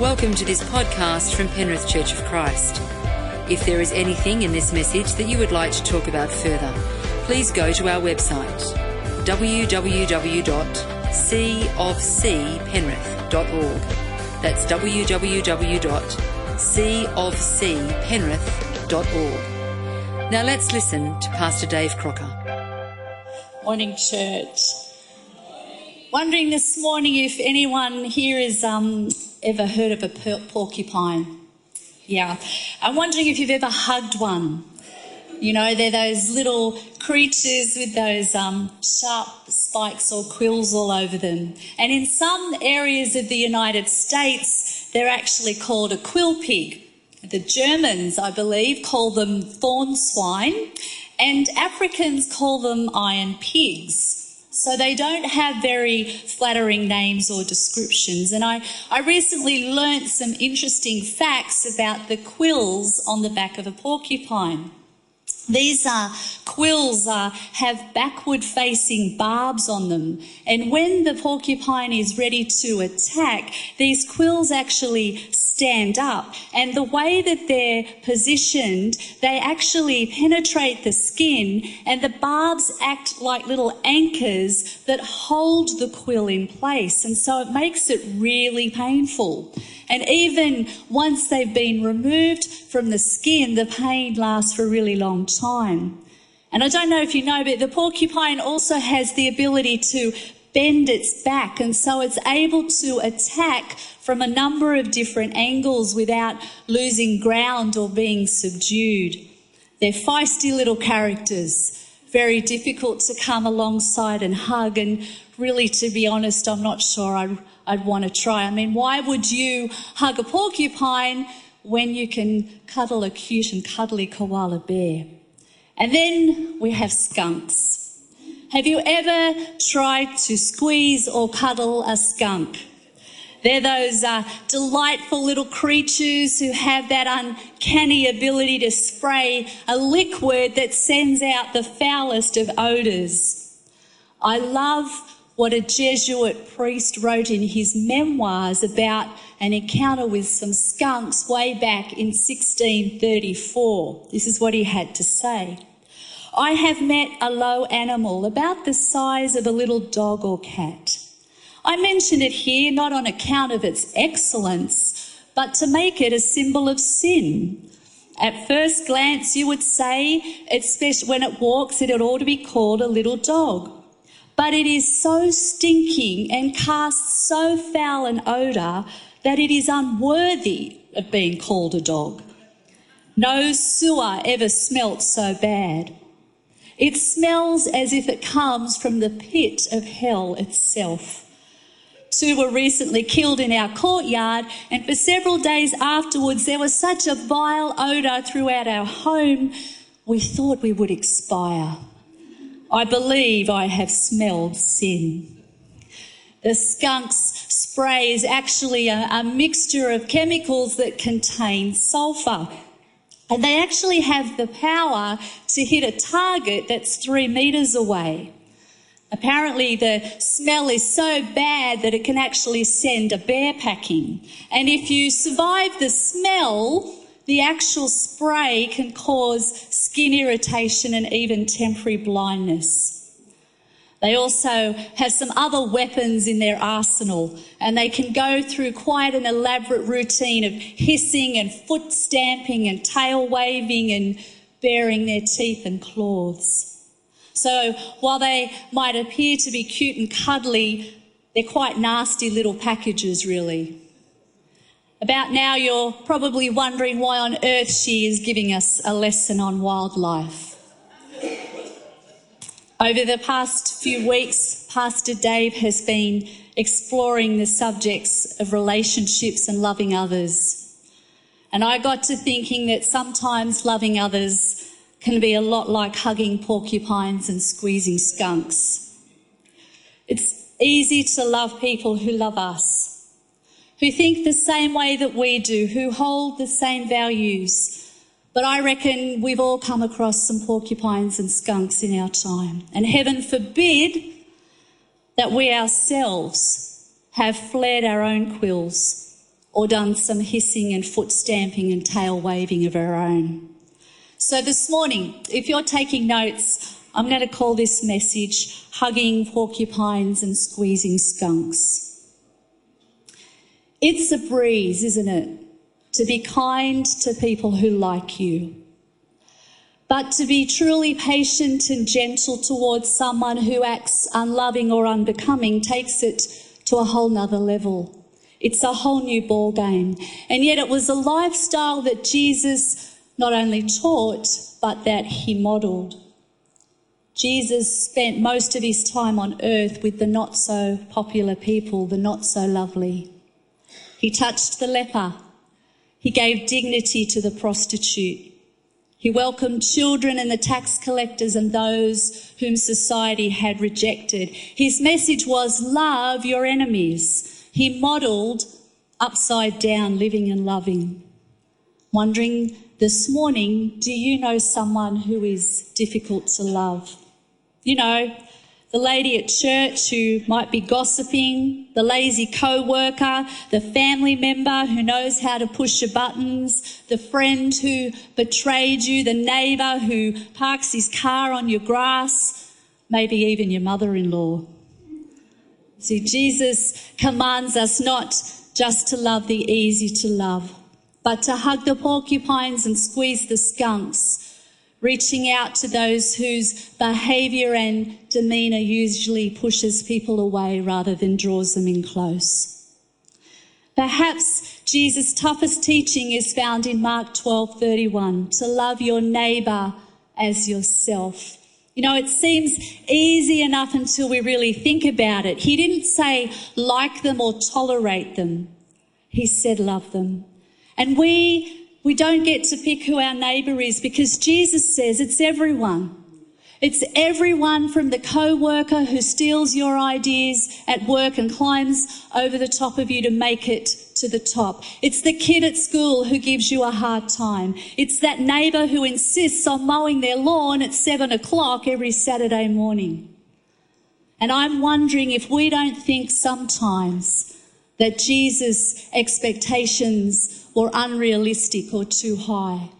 Welcome to this podcast from Penrith Church of Christ. If there is anything in this message that you would like to talk about further, please go to our website www.cofcpenrith.org. That's www.cofcpenrith.org. Now let's listen to Pastor Dave Crocker. Morning, church. Wondering this morning if anyone here is um, ever heard of a porcupine. Yeah. I'm wondering if you've ever hugged one. You know, they're those little creatures with those um, sharp spikes or quills all over them. And in some areas of the United States, they're actually called a quill pig. The Germans, I believe, call them thorn swine, and Africans call them iron pigs. So they don't have very flattering names or descriptions. And I, I recently learnt some interesting facts about the quills on the back of a porcupine. These uh, quills uh, have backward facing barbs on them. And when the porcupine is ready to attack, these quills actually stand up. And the way that they're positioned, they actually penetrate the skin and the barbs act like little anchors that hold the quill in place. And so it makes it really painful. And even once they've been removed from the skin, the pain lasts for a really long time. And I don't know if you know, but the porcupine also has the ability to bend its back and so it's able to attack from a number of different angles without losing ground or being subdued. They're feisty little characters, very difficult to come alongside and hug and really to be honest, I'm not sure I'd I'd want to try. I mean, why would you hug a porcupine when you can cuddle a cute and cuddly koala bear? And then we have skunks. Have you ever tried to squeeze or cuddle a skunk? They're those uh, delightful little creatures who have that uncanny ability to spray a liquid that sends out the foulest of odours. I love what a Jesuit priest wrote in his memoirs about an encounter with some skunks way back in 1634. This is what he had to say. I have met a low animal about the size of a little dog or cat. I mention it here not on account of its excellence, but to make it a symbol of sin. At first glance, you would say, especially when it walks, it ought to be called a little dog but it is so stinking and casts so foul an odour that it is unworthy of being called a dog. No sewer ever smelt so bad. It smells as if it comes from the pit of hell itself. Two were recently killed in our courtyard, and for several days afterwards, there was such a vile odour throughout our home, we thought we would expire. I believe I have smelled sin. The skunk's spray is actually a, a mixture of chemicals that contain sulfur. And they actually have the power to hit a target that's three meters away. Apparently, the smell is so bad that it can actually send a bear packing. And if you survive the smell, the actual spray can cause skin irritation and even temporary blindness. They also have some other weapons in their arsenal and they can go through quite an elaborate routine of hissing and foot stamping and tail waving and baring their teeth and claws. So while they might appear to be cute and cuddly, they're quite nasty little packages really. About now, you're probably wondering why on earth she is giving us a lesson on wildlife. Over the past few weeks, Pastor Dave has been exploring the subjects of relationships and loving others. And I got to thinking that sometimes loving others can be a lot like hugging porcupines and squeezing skunks. It's easy to love people who love us who think the same way that we do, who hold the same values. But I reckon we've all come across some porcupines and skunks in our time. And heaven forbid that we ourselves have flared our own quills or done some hissing and foot stamping and tail waving of our own. So this morning, if you're taking notes, I'm going to call this message Hugging Porcupines and Squeezing Skunks. It's a breeze, isn't it? To be kind to people who like you. But to be truly patient and gentle towards someone who acts unloving or unbecoming takes it to a whole nother level. It's a whole new ball game. And yet it was a lifestyle that Jesus not only taught, but that he modeled. Jesus spent most of his time on earth with the not so popular people, the not so lovely. He touched the leper. He gave dignity to the prostitute. He welcomed children and the tax collectors and those whom society had rejected. His message was love your enemies. He modeled upside down living and loving. Wondering this morning, do you know someone who is difficult to love? You know, the lady at church who might be gossiping, the lazy co-worker, the family member who knows how to push your buttons, the friend who betrayed you, the neighbour who parks his car on your grass, maybe even your mother-in-law. See, Jesus commands us not just to love the easy to love, but to hug the porcupines and squeeze the skunks, reaching out to those whose behaviour and demeanour usually pushes people away rather than draws them in close. Perhaps Jesus' toughest teaching is found in Mark 12:31, to love your neighbour as yourself. You know, it seems easy enough until we really think about it. He didn't say like them or tolerate them. He said love them. And we, we don't get to pick who our neighbour is because Jesus says it's everyone. It's everyone from the co-worker who steals your ideas at work and climbs over the top of you to make it to the top. It's the kid at school who gives you a hard time. It's that neighbour who insists on mowing their lawn at seven o'clock every Saturday morning. And I'm wondering if we don't think sometimes that Jesus' expectations or unrealistic or too high.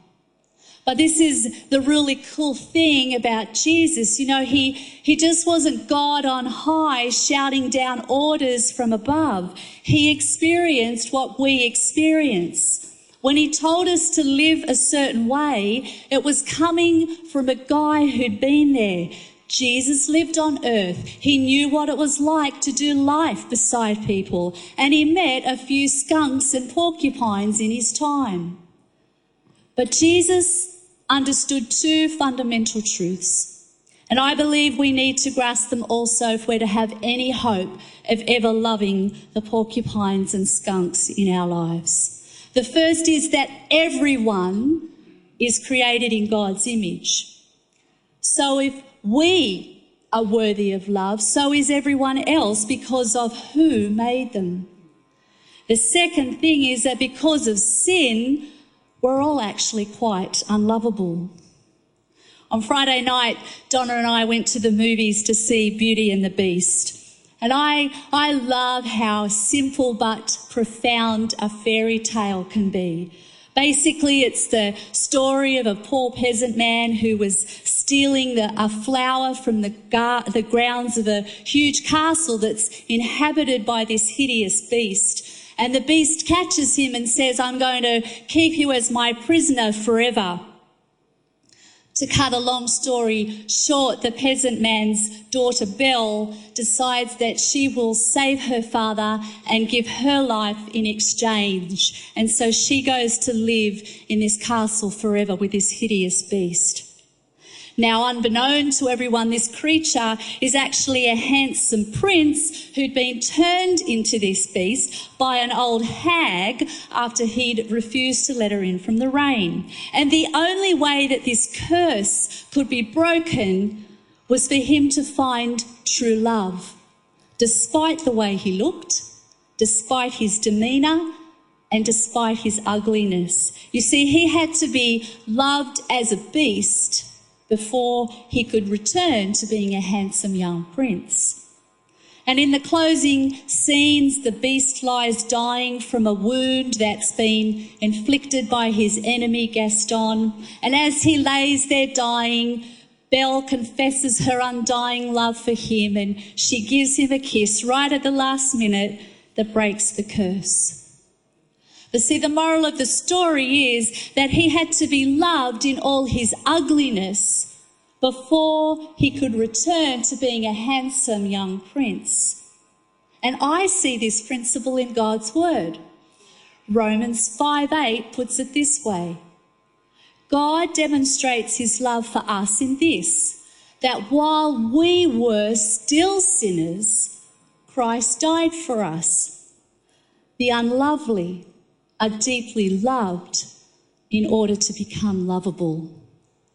But this is the really cool thing about Jesus. You know, he, he just wasn't God on high shouting down orders from above. He experienced what we experience. When he told us to live a certain way, it was coming from a guy who'd been there, Jesus lived on earth. He knew what it was like to do life beside people, and he met a few skunks and porcupines in his time. But Jesus understood two fundamental truths. And I believe we need to grasp them also if we're to have any hope of ever loving the porcupines and skunks in our lives. The first is that everyone is created in God's image. So if we are worthy of love, so is everyone else because of who made them. The second thing is that because of sin, we're all actually quite unlovable. On Friday night, Donna and I went to the movies to see Beauty and the Beast. And I, I love how simple but profound a fairy tale can be. Basically, it's the story of a poor peasant man who was stealing the, a flower from the, gar, the grounds of a huge castle that's inhabited by this hideous beast. And the beast catches him and says, I'm going to keep you as my prisoner forever. To cut a long story short, the peasant man's daughter Belle decides that she will save her father and give her life in exchange. And so she goes to live in this castle forever with this hideous beast. Now, unbeknown to everyone, this creature is actually a handsome prince who'd been turned into this beast by an old hag after he'd refused to let her in from the rain. And the only way that this curse could be broken was for him to find true love, despite the way he looked, despite his demeanour, and despite his ugliness. You see, he had to be loved as a beast before he could return to being a handsome young prince. And in the closing scenes, the beast lies dying from a wound that's been inflicted by his enemy Gaston. And as he lays there dying, Belle confesses her undying love for him and she gives him a kiss right at the last minute that breaks the curse. But see, the moral of the story is that he had to be loved in all his ugliness before he could return to being a handsome young prince. And I see this principle in God's word. Romans 5 8 puts it this way God demonstrates his love for us in this that while we were still sinners, Christ died for us. The unlovely are deeply loved in order to become lovable.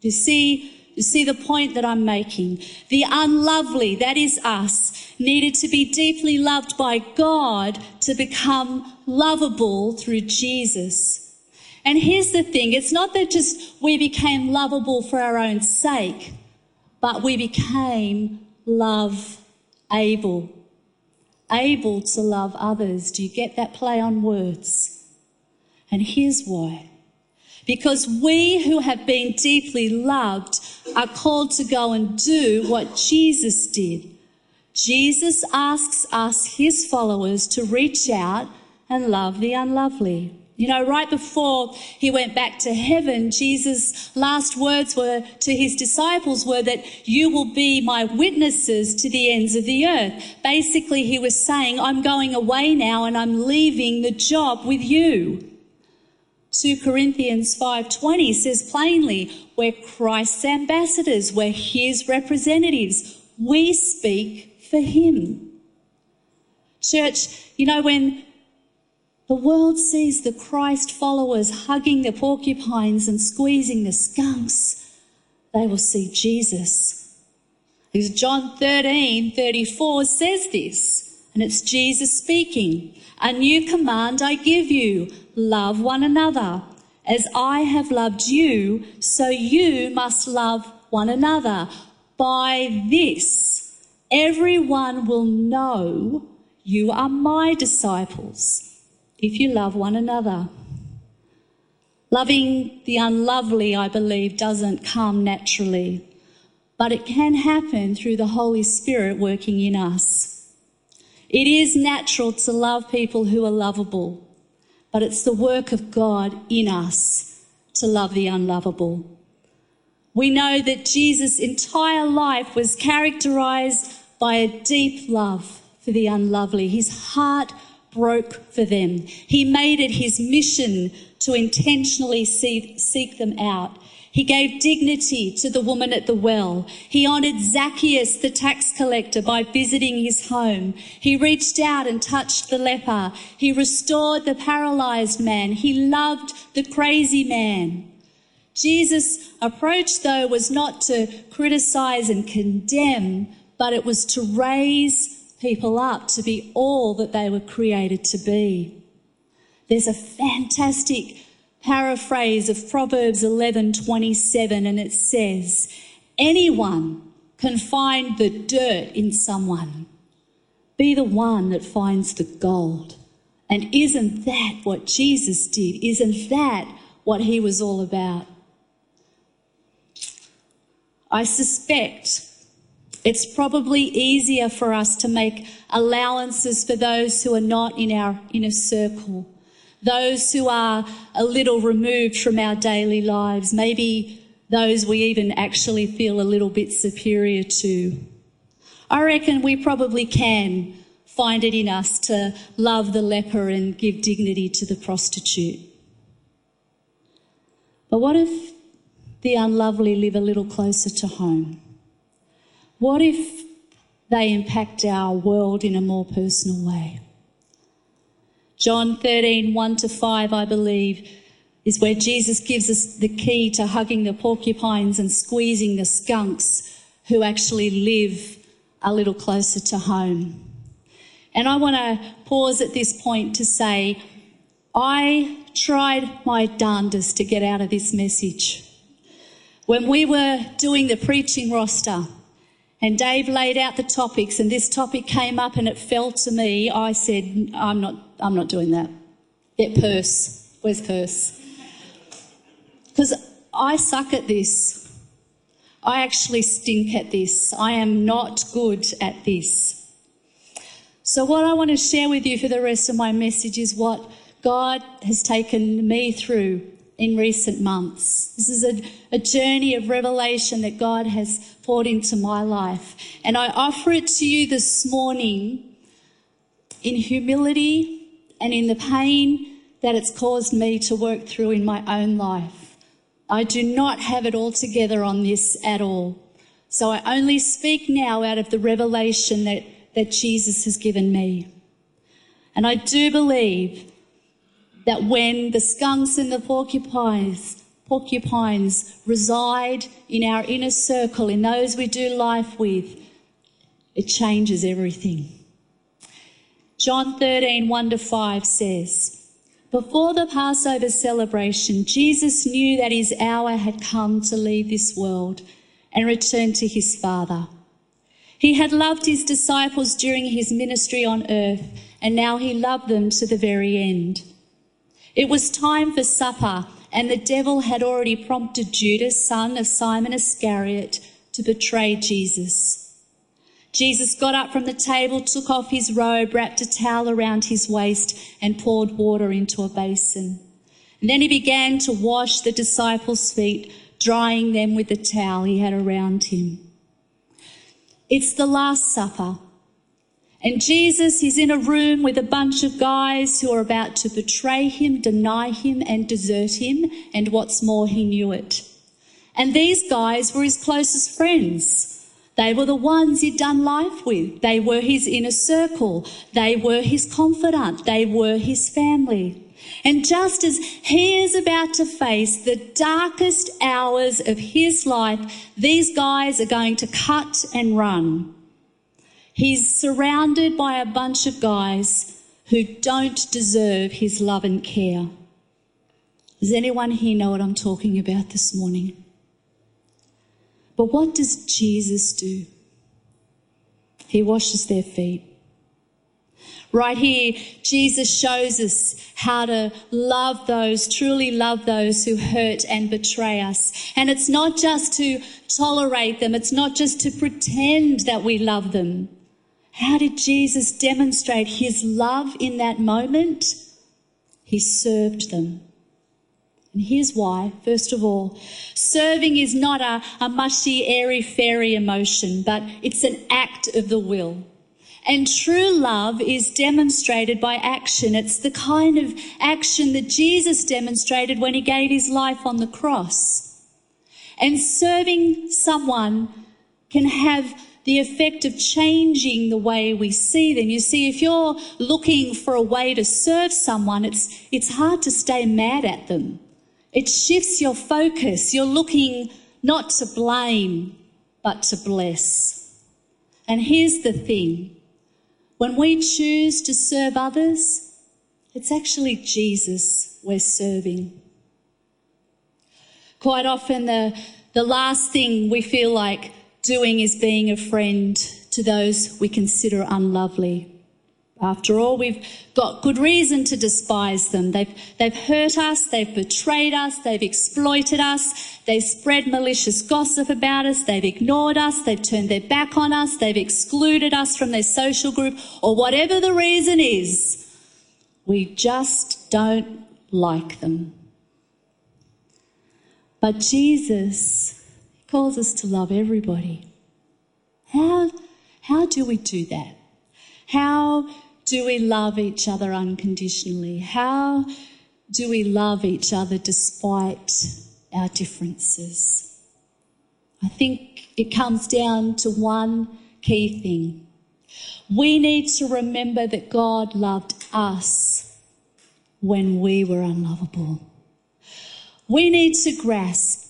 You see, you see the point that I'm making? The unlovely, that is us, needed to be deeply loved by God to become lovable through Jesus. And here's the thing it's not that just we became lovable for our own sake, but we became love able. Able to love others. Do you get that play on words? And here's why. Because we who have been deeply loved are called to go and do what Jesus did. Jesus asks us, his followers, to reach out and love the unlovely. You know, right before he went back to heaven, Jesus' last words were to his disciples were that you will be my witnesses to the ends of the earth. Basically, he was saying, I'm going away now and I'm leaving the job with you. 2 Corinthians 5:20 says plainly, we're Christ's ambassadors, we're his representatives. We speak for him. Church, you know when the world sees the Christ followers hugging the porcupines and squeezing the skunks, they will see Jesus. Because John 13, 34 says this, and it's Jesus speaking. A new command I give you love one another. As I have loved you, so you must love one another. By this, everyone will know you are my disciples if you love one another. Loving the unlovely, I believe, doesn't come naturally, but it can happen through the Holy Spirit working in us. It is natural to love people who are lovable but it's the work of God in us to love the unlovable. We know that Jesus' entire life was characterized by a deep love for the unlovely. His heart broke for them. He made it his mission to intentionally seek them out. He gave dignity to the woman at the well. He honored Zacchaeus, the tax collector, by visiting his home. He reached out and touched the leper. He restored the paralyzed man. He loved the crazy man. Jesus' approach, though, was not to criticize and condemn, but it was to raise people up to be all that they were created to be. There's a fantastic paraphrase of Proverbs 11:27 and it says, "Anyone can find the dirt in someone. Be the one that finds the gold." And isn't that what Jesus did? Isn't that what he was all about? I suspect it's probably easier for us to make allowances for those who are not in our inner circle those who are a little removed from our daily lives, maybe those we even actually feel a little bit superior to. I reckon we probably can find it in us to love the leper and give dignity to the prostitute. But what if the unlovely live a little closer to home? What if they impact our world in a more personal way? John 13, 1 to 5, I believe, is where Jesus gives us the key to hugging the porcupines and squeezing the skunks who actually live a little closer to home. And I want to pause at this point to say, I tried my darndest to get out of this message. When we were doing the preaching roster, and Dave laid out the topics, and this topic came up and it fell to me. I said, I'm not, I'm not doing that. Get purse. Where's purse? Because I suck at this. I actually stink at this. I am not good at this. So, what I want to share with you for the rest of my message is what God has taken me through in recent months. This is a, a journey of revelation that God has poured into my life. And I offer it to you this morning in humility and in the pain that it's caused me to work through in my own life. I do not have it all together on this at all. So I only speak now out of the revelation that, that Jesus has given me. And I do believe that when the skunks and the porcupines, porcupines reside in our inner circle, in those we do life with, it changes everything. John 13, 1 to 5 says, Before the Passover celebration, Jesus knew that his hour had come to leave this world and return to his Father. He had loved his disciples during his ministry on earth, and now he loved them to the very end. It was time for supper, and the devil had already prompted Judas, son of Simon Iscariot, to betray Jesus. Jesus got up from the table, took off his robe, wrapped a towel around his waist, and poured water into a basin. And then he began to wash the disciples' feet, drying them with the towel he had around him. It's the Last Supper. And Jesus is in a room with a bunch of guys who are about to betray him, deny him, and desert him. And what's more, he knew it. And these guys were his closest friends. They were the ones he'd done life with. They were his inner circle. They were his confidant. They were his family. And just as he is about to face the darkest hours of his life, these guys are going to cut and run. He's surrounded by a bunch of guys who don't deserve his love and care. Does anyone here know what I'm talking about this morning? But what does Jesus do? He washes their feet. Right here, Jesus shows us how to love those, truly love those who hurt and betray us. And it's not just to tolerate them. It's not just to pretend that we love them. How did Jesus demonstrate his love in that moment? He served them. And here's why. First of all, serving is not a, a mushy, airy, fairy emotion, but it's an act of the will. And true love is demonstrated by action. It's the kind of action that Jesus demonstrated when he gave his life on the cross. And serving someone can have the effect of changing the way we see them. You see, if you're looking for a way to serve someone, it's, it's hard to stay mad at them. It shifts your focus. You're looking not to blame, but to bless. And here's the thing. When we choose to serve others, it's actually Jesus we're serving. Quite often the, the last thing we feel like doing is being a friend to those we consider unlovely. After all, we've got good reason to despise them. They've, they've hurt us, they've betrayed us, they've exploited us, they've spread malicious gossip about us, they've ignored us, they've turned their back on us, they've excluded us from their social group, or whatever the reason is. We just don't like them. But Jesus calls us to love everybody. How, how do we do that? How do we love each other unconditionally? How do we love each other despite our differences? I think it comes down to one key thing. We need to remember that God loved us when we were unlovable. We need to grasp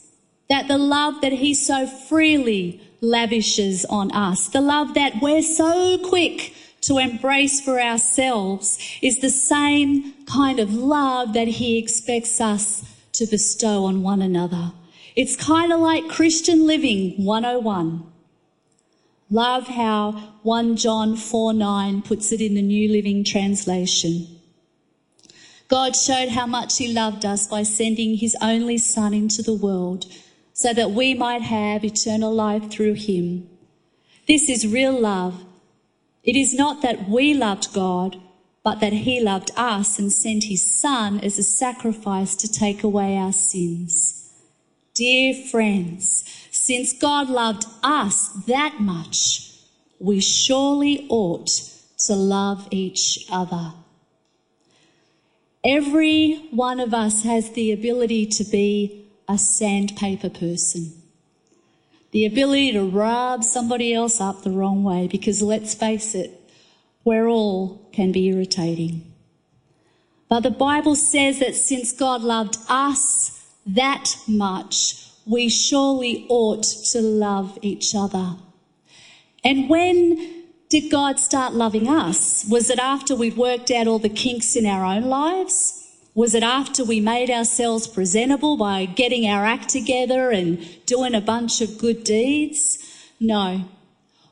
that the love that he so freely lavishes on us, the love that we're so quick to embrace for ourselves is the same kind of love that he expects us to bestow on one another. It's kind of like Christian living 101. Love how 1 John 4 9 puts it in the New Living Translation. God showed how much He loved us by sending His only Son into the world so that we might have eternal life through Him. This is real love. It is not that we loved God, but that He loved us and sent His Son as a sacrifice to take away our sins. Dear friends, since God loved us that much, we surely ought to love each other. Every one of us has the ability to be a sandpaper person. The ability to rub somebody else up the wrong way because let's face it, we're all can be irritating. But the Bible says that since God loved us that much, we surely ought to love each other. And when did God start loving us? Was it after we'd worked out all the kinks in our own lives? Was it after we made ourselves presentable by getting our act together and doing a bunch of good deeds? No.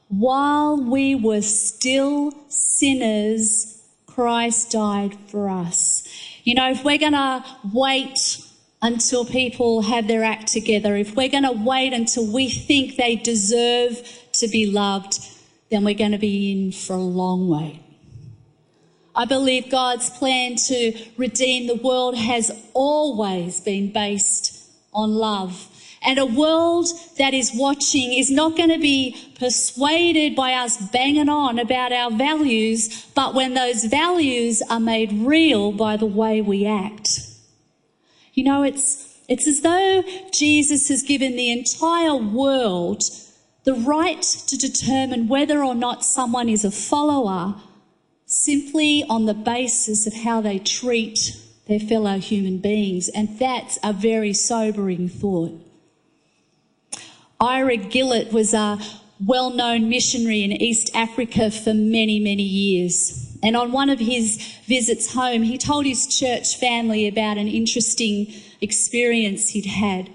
While we were still sinners, Christ died for us. You know, if we're going to wait until people have their act together, if we're going to wait until we think they deserve to be loved, then we're going to be in for a long wait. I believe God's plan to redeem the world has always been based on love. And a world that is watching is not going to be persuaded by us banging on about our values, but when those values are made real by the way we act. You know, it's, it's as though Jesus has given the entire world the right to determine whether or not someone is a follower simply on the basis of how they treat their fellow human beings. And that's a very sobering thought. Ira Gillett was a well known missionary in East Africa for many, many years. And on one of his visits home, he told his church family about an interesting experience he'd had.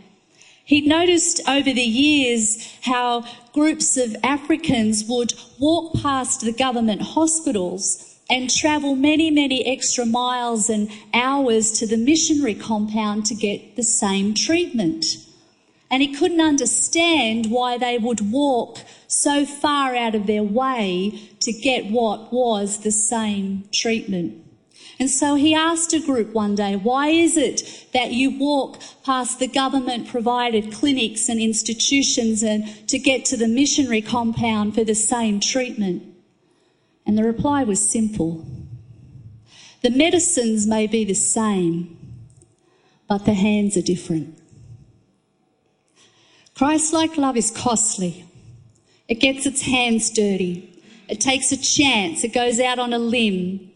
He'd noticed over the years how groups of Africans would walk past the government hospitals and travel many, many extra miles and hours to the missionary compound to get the same treatment. And he couldn't understand why they would walk so far out of their way to get what was the same treatment. And so he asked a group one day, why is it that you walk past the government provided clinics and institutions and to get to the missionary compound for the same treatment? And the reply was simple. The medicines may be the same, but the hands are different. Christ-like love is costly. It gets its hands dirty. It takes a chance. It goes out on a limb.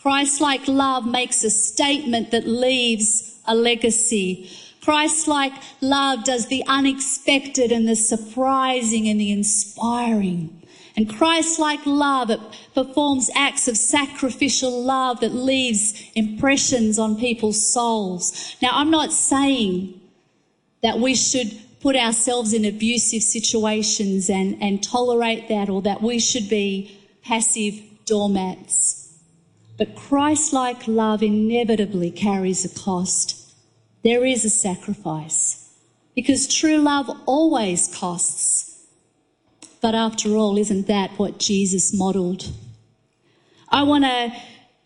Christ like love makes a statement that leaves a legacy. Christ like love does the unexpected and the surprising and the inspiring. And Christ like love, it performs acts of sacrificial love that leaves impressions on people's souls. Now, I'm not saying that we should put ourselves in abusive situations and, and tolerate that or that we should be passive doormats. But Christ like love inevitably carries a cost. There is a sacrifice. Because true love always costs. But after all, isn't that what Jesus modelled? I want to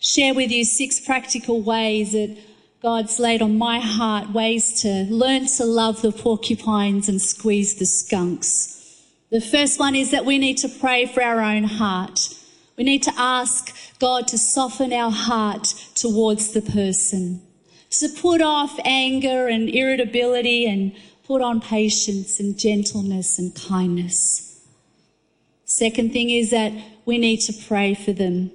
share with you six practical ways that God's laid on my heart ways to learn to love the porcupines and squeeze the skunks. The first one is that we need to pray for our own heart. We need to ask God to soften our heart towards the person, to put off anger and irritability and put on patience and gentleness and kindness. Second thing is that we need to pray for them.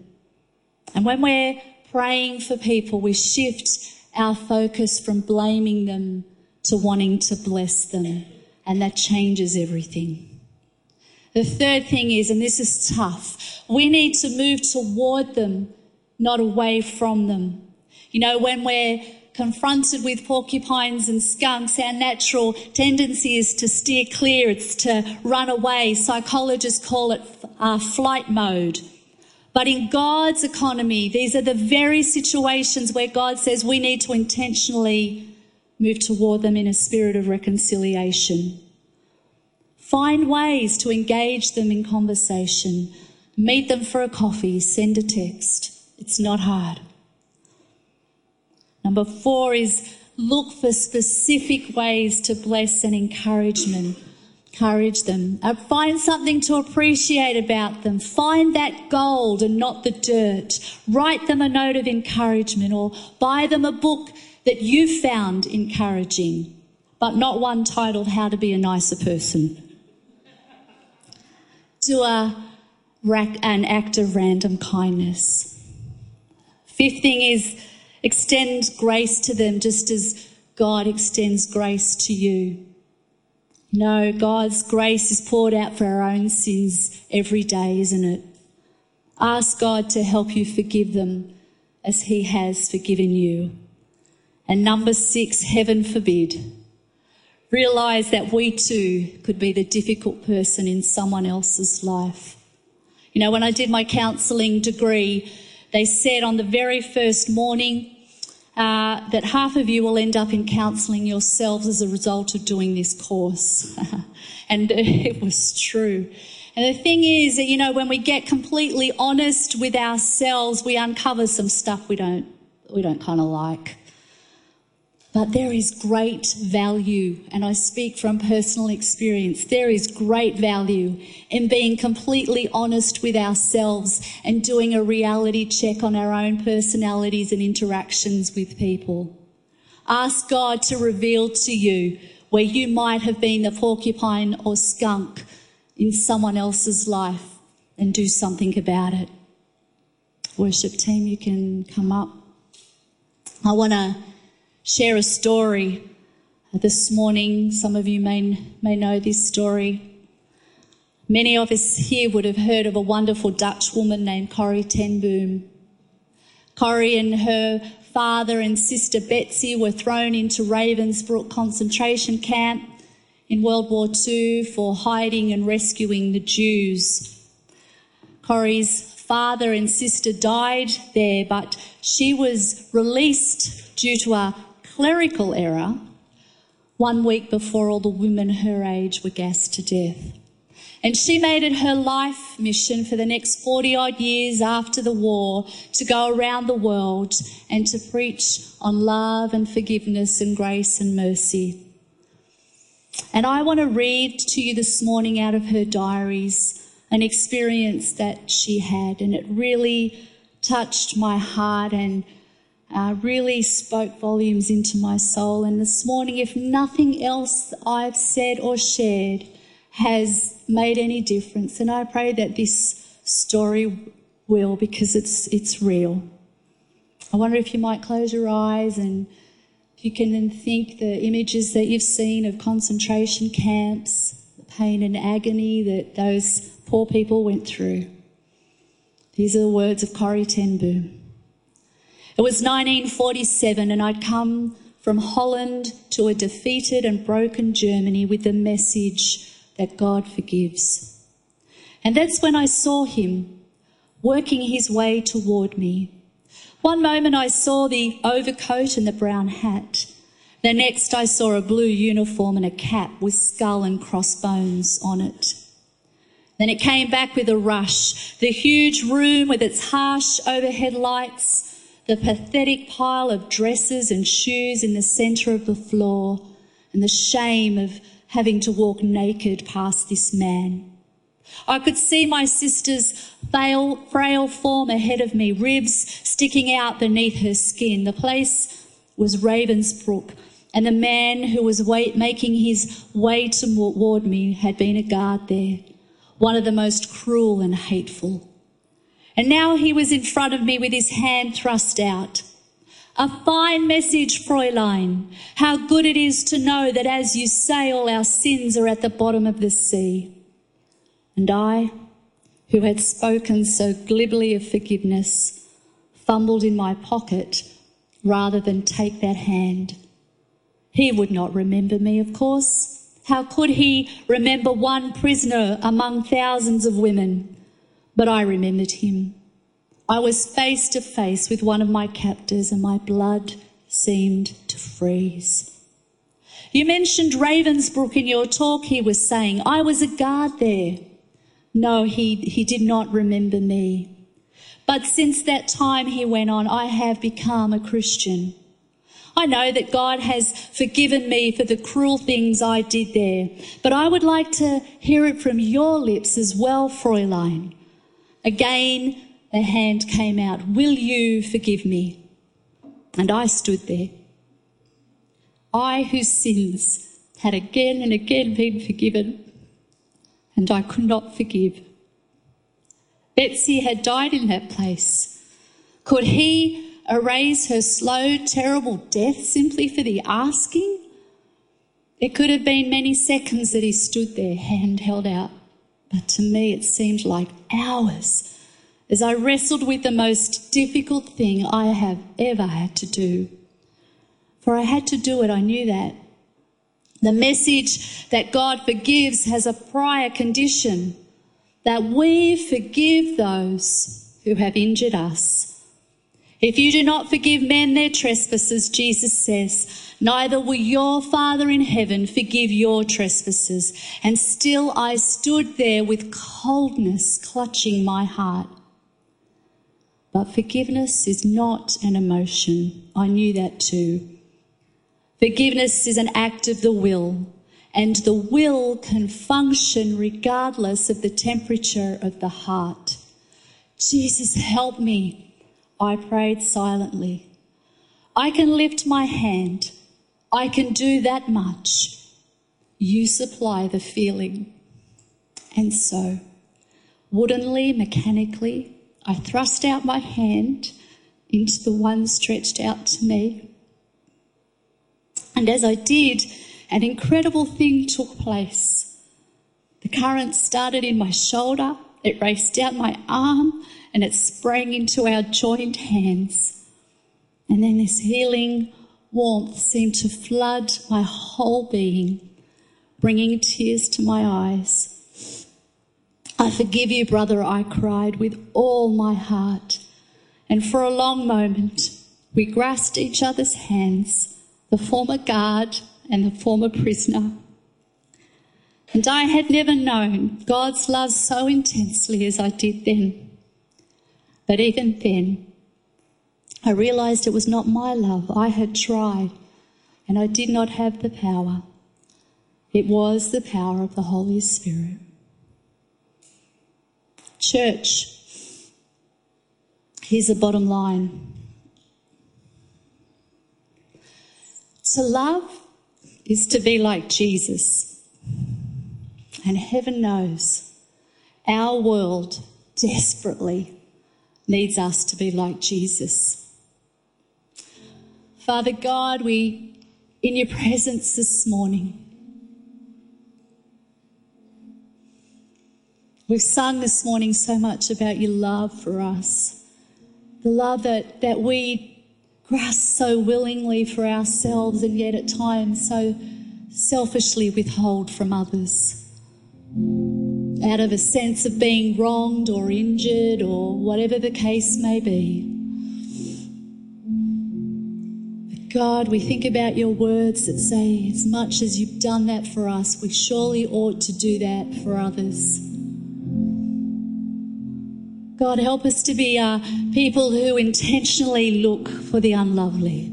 And when we're praying for people, we shift our focus from blaming them to wanting to bless them. And that changes everything. The third thing is, and this is tough, we need to move toward them, not away from them. You know, when we're confronted with porcupines and skunks, our natural tendency is to steer clear, it's to run away. Psychologists call it uh, flight mode. But in God's economy, these are the very situations where God says we need to intentionally move toward them in a spirit of reconciliation. Find ways to engage them in conversation. Meet them for a coffee, send a text. It's not hard. Number four is look for specific ways to bless and encouragement. Encourage them. Uh, find something to appreciate about them. Find that gold and not the dirt. Write them a note of encouragement or buy them a book that you found encouraging, but not one titled How to Be a Nicer Person. Do a, an act of random kindness. Fifth thing is extend grace to them just as God extends grace to you. No, God's grace is poured out for our own sins every day, isn't it? Ask God to help you forgive them as He has forgiven you. And number six, heaven forbid, realize that we too could be the difficult person in someone else's life. You know, when I did my counselling degree, they said on the very first morning, uh, that half of you will end up in counselling yourselves as a result of doing this course. and it was true. And the thing is that, you know, when we get completely honest with ourselves, we uncover some stuff we don't, we don't kind of like. But there is great value, and I speak from personal experience. There is great value in being completely honest with ourselves and doing a reality check on our own personalities and interactions with people. Ask God to reveal to you where you might have been the porcupine or skunk in someone else's life and do something about it. Worship team, you can come up. I want to share a story uh, this morning. Some of you may, may know this story. Many of us here would have heard of a wonderful Dutch woman named Corrie ten Boom. Corrie and her father and sister Betsy were thrown into Ravensbrück concentration camp in World War II for hiding and rescuing the Jews. Corrie's father and sister died there, but she was released due to a clerical error one week before all the women her age were gassed to death. And she made it her life mission for the next 40 odd years after the war to go around the world and to preach on love and forgiveness and grace and mercy. And I want to read to you this morning out of her diaries an experience that she had, and it really touched my heart and uh, really spoke volumes into my soul. And this morning, if nothing else I've said or shared has made any difference, and I pray that this story will because it's, it's real. I wonder if you might close your eyes and you can then think the images that you've seen of concentration camps, the pain and agony that those poor people went through. These are the words of Corrie ten Boom. It was 1947 and I'd come from Holland to a defeated and broken Germany with the message that God forgives. And that's when I saw him working his way toward me. One moment I saw the overcoat and the brown hat. The next I saw a blue uniform and a cap with skull and crossbones on it. Then it came back with a rush. The huge room with its harsh overhead lights, the pathetic pile of dresses and shoes in the centre of the floor, and the shame of having to walk naked past this man. I could see my sister's frail, frail form ahead of me, ribs sticking out beneath her skin. The place was Ravensbrück, and the man who was wait, making his way toward me had been a guard there, one of the most cruel and hateful. And now he was in front of me with his hand thrust out. A fine message, Fräulein. How good it is to know that as you say, all our sins are at the bottom of the sea. And I, who had spoken so glibly of forgiveness, fumbled in my pocket, rather than take that hand. He would not remember me, of course. How could he remember one prisoner among thousands of women? But I remembered him. I was face to face with one of my captors and my blood seemed to freeze. You mentioned Ravensbrück in your talk, he was saying. I was a guard there. No, he, he did not remember me. But since that time, he went on, I have become a Christian. I know that God has forgiven me for the cruel things I did there, but I would like to hear it from your lips as well, Fräulein. Again, the hand came out, Will you forgive me? And I stood there. I, whose sins had again and again been forgiven, and I could not forgive. Betsie had died in that place. Could he erase her slow, terrible death simply for the asking? It could have been many seconds that he stood there, hand held out, but to me it seemed like hours as I wrestled with the most difficult thing I have ever had to do. For I had to do it, I knew that. The message that God forgives has a prior condition that we forgive those who have injured us. If you do not forgive men their trespasses, Jesus says, neither will your Father in heaven forgive your trespasses. And still I stood there with coldness clutching my heart. But forgiveness is not an emotion. I knew that too. Forgiveness is an act of the will, and the will can function regardless of the temperature of the heart. Jesus, help me, I prayed silently. I can lift my hand. I can do that much. You supply the feeling. And so, woodenly, mechanically, I thrust out my hand into the one stretched out to me. And as I did, an incredible thing took place. The current started in my shoulder, it raced down my arm, and it sprang into our joined hands. And then this healing warmth seemed to flood my whole being, bringing tears to my eyes. I forgive you, brother, I cried with all my heart. And for a long moment, we grasped each other's hands, the former guard and the former prisoner. And I had never known God's love so intensely as I did then. But even then, I realized it was not my love. I had tried, and I did not have the power. It was the power of the Holy Spirit. Church, here's the bottom line. To love is to be like Jesus. And heaven knows our world desperately needs us to be like Jesus. Father God, we, in your presence this morning, We've sung this morning so much about your love for us. The love that, that we grasp so willingly for ourselves and yet at times so selfishly withhold from others. Out of a sense of being wronged or injured or whatever the case may be. God, we think about your words that say, as much as you've done that for us, we surely ought to do that for others. God, help us to be uh, people who intentionally look for the unlovely,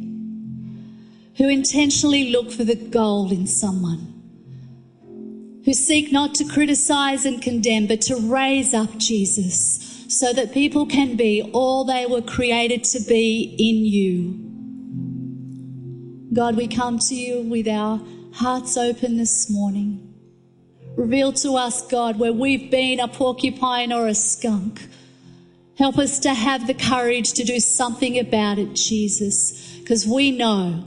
who intentionally look for the gold in someone, who seek not to criticize and condemn, but to raise up Jesus so that people can be all they were created to be in you. God, we come to you with our hearts open this morning. Reveal to us, God, where we've been a porcupine or a skunk Help us to have the courage to do something about it, Jesus, because we know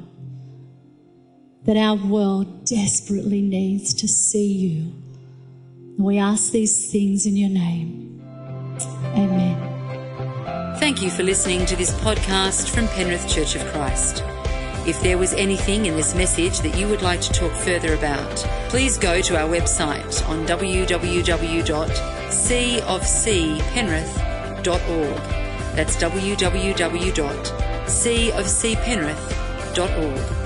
that our world desperately needs to see you. And we ask these things in your name. Amen. Thank you for listening to this podcast from Penrith Church of Christ. If there was anything in this message that you would like to talk further about, please go to our website on www.cofcpenrith.org. That's www.cofcpenrith.org.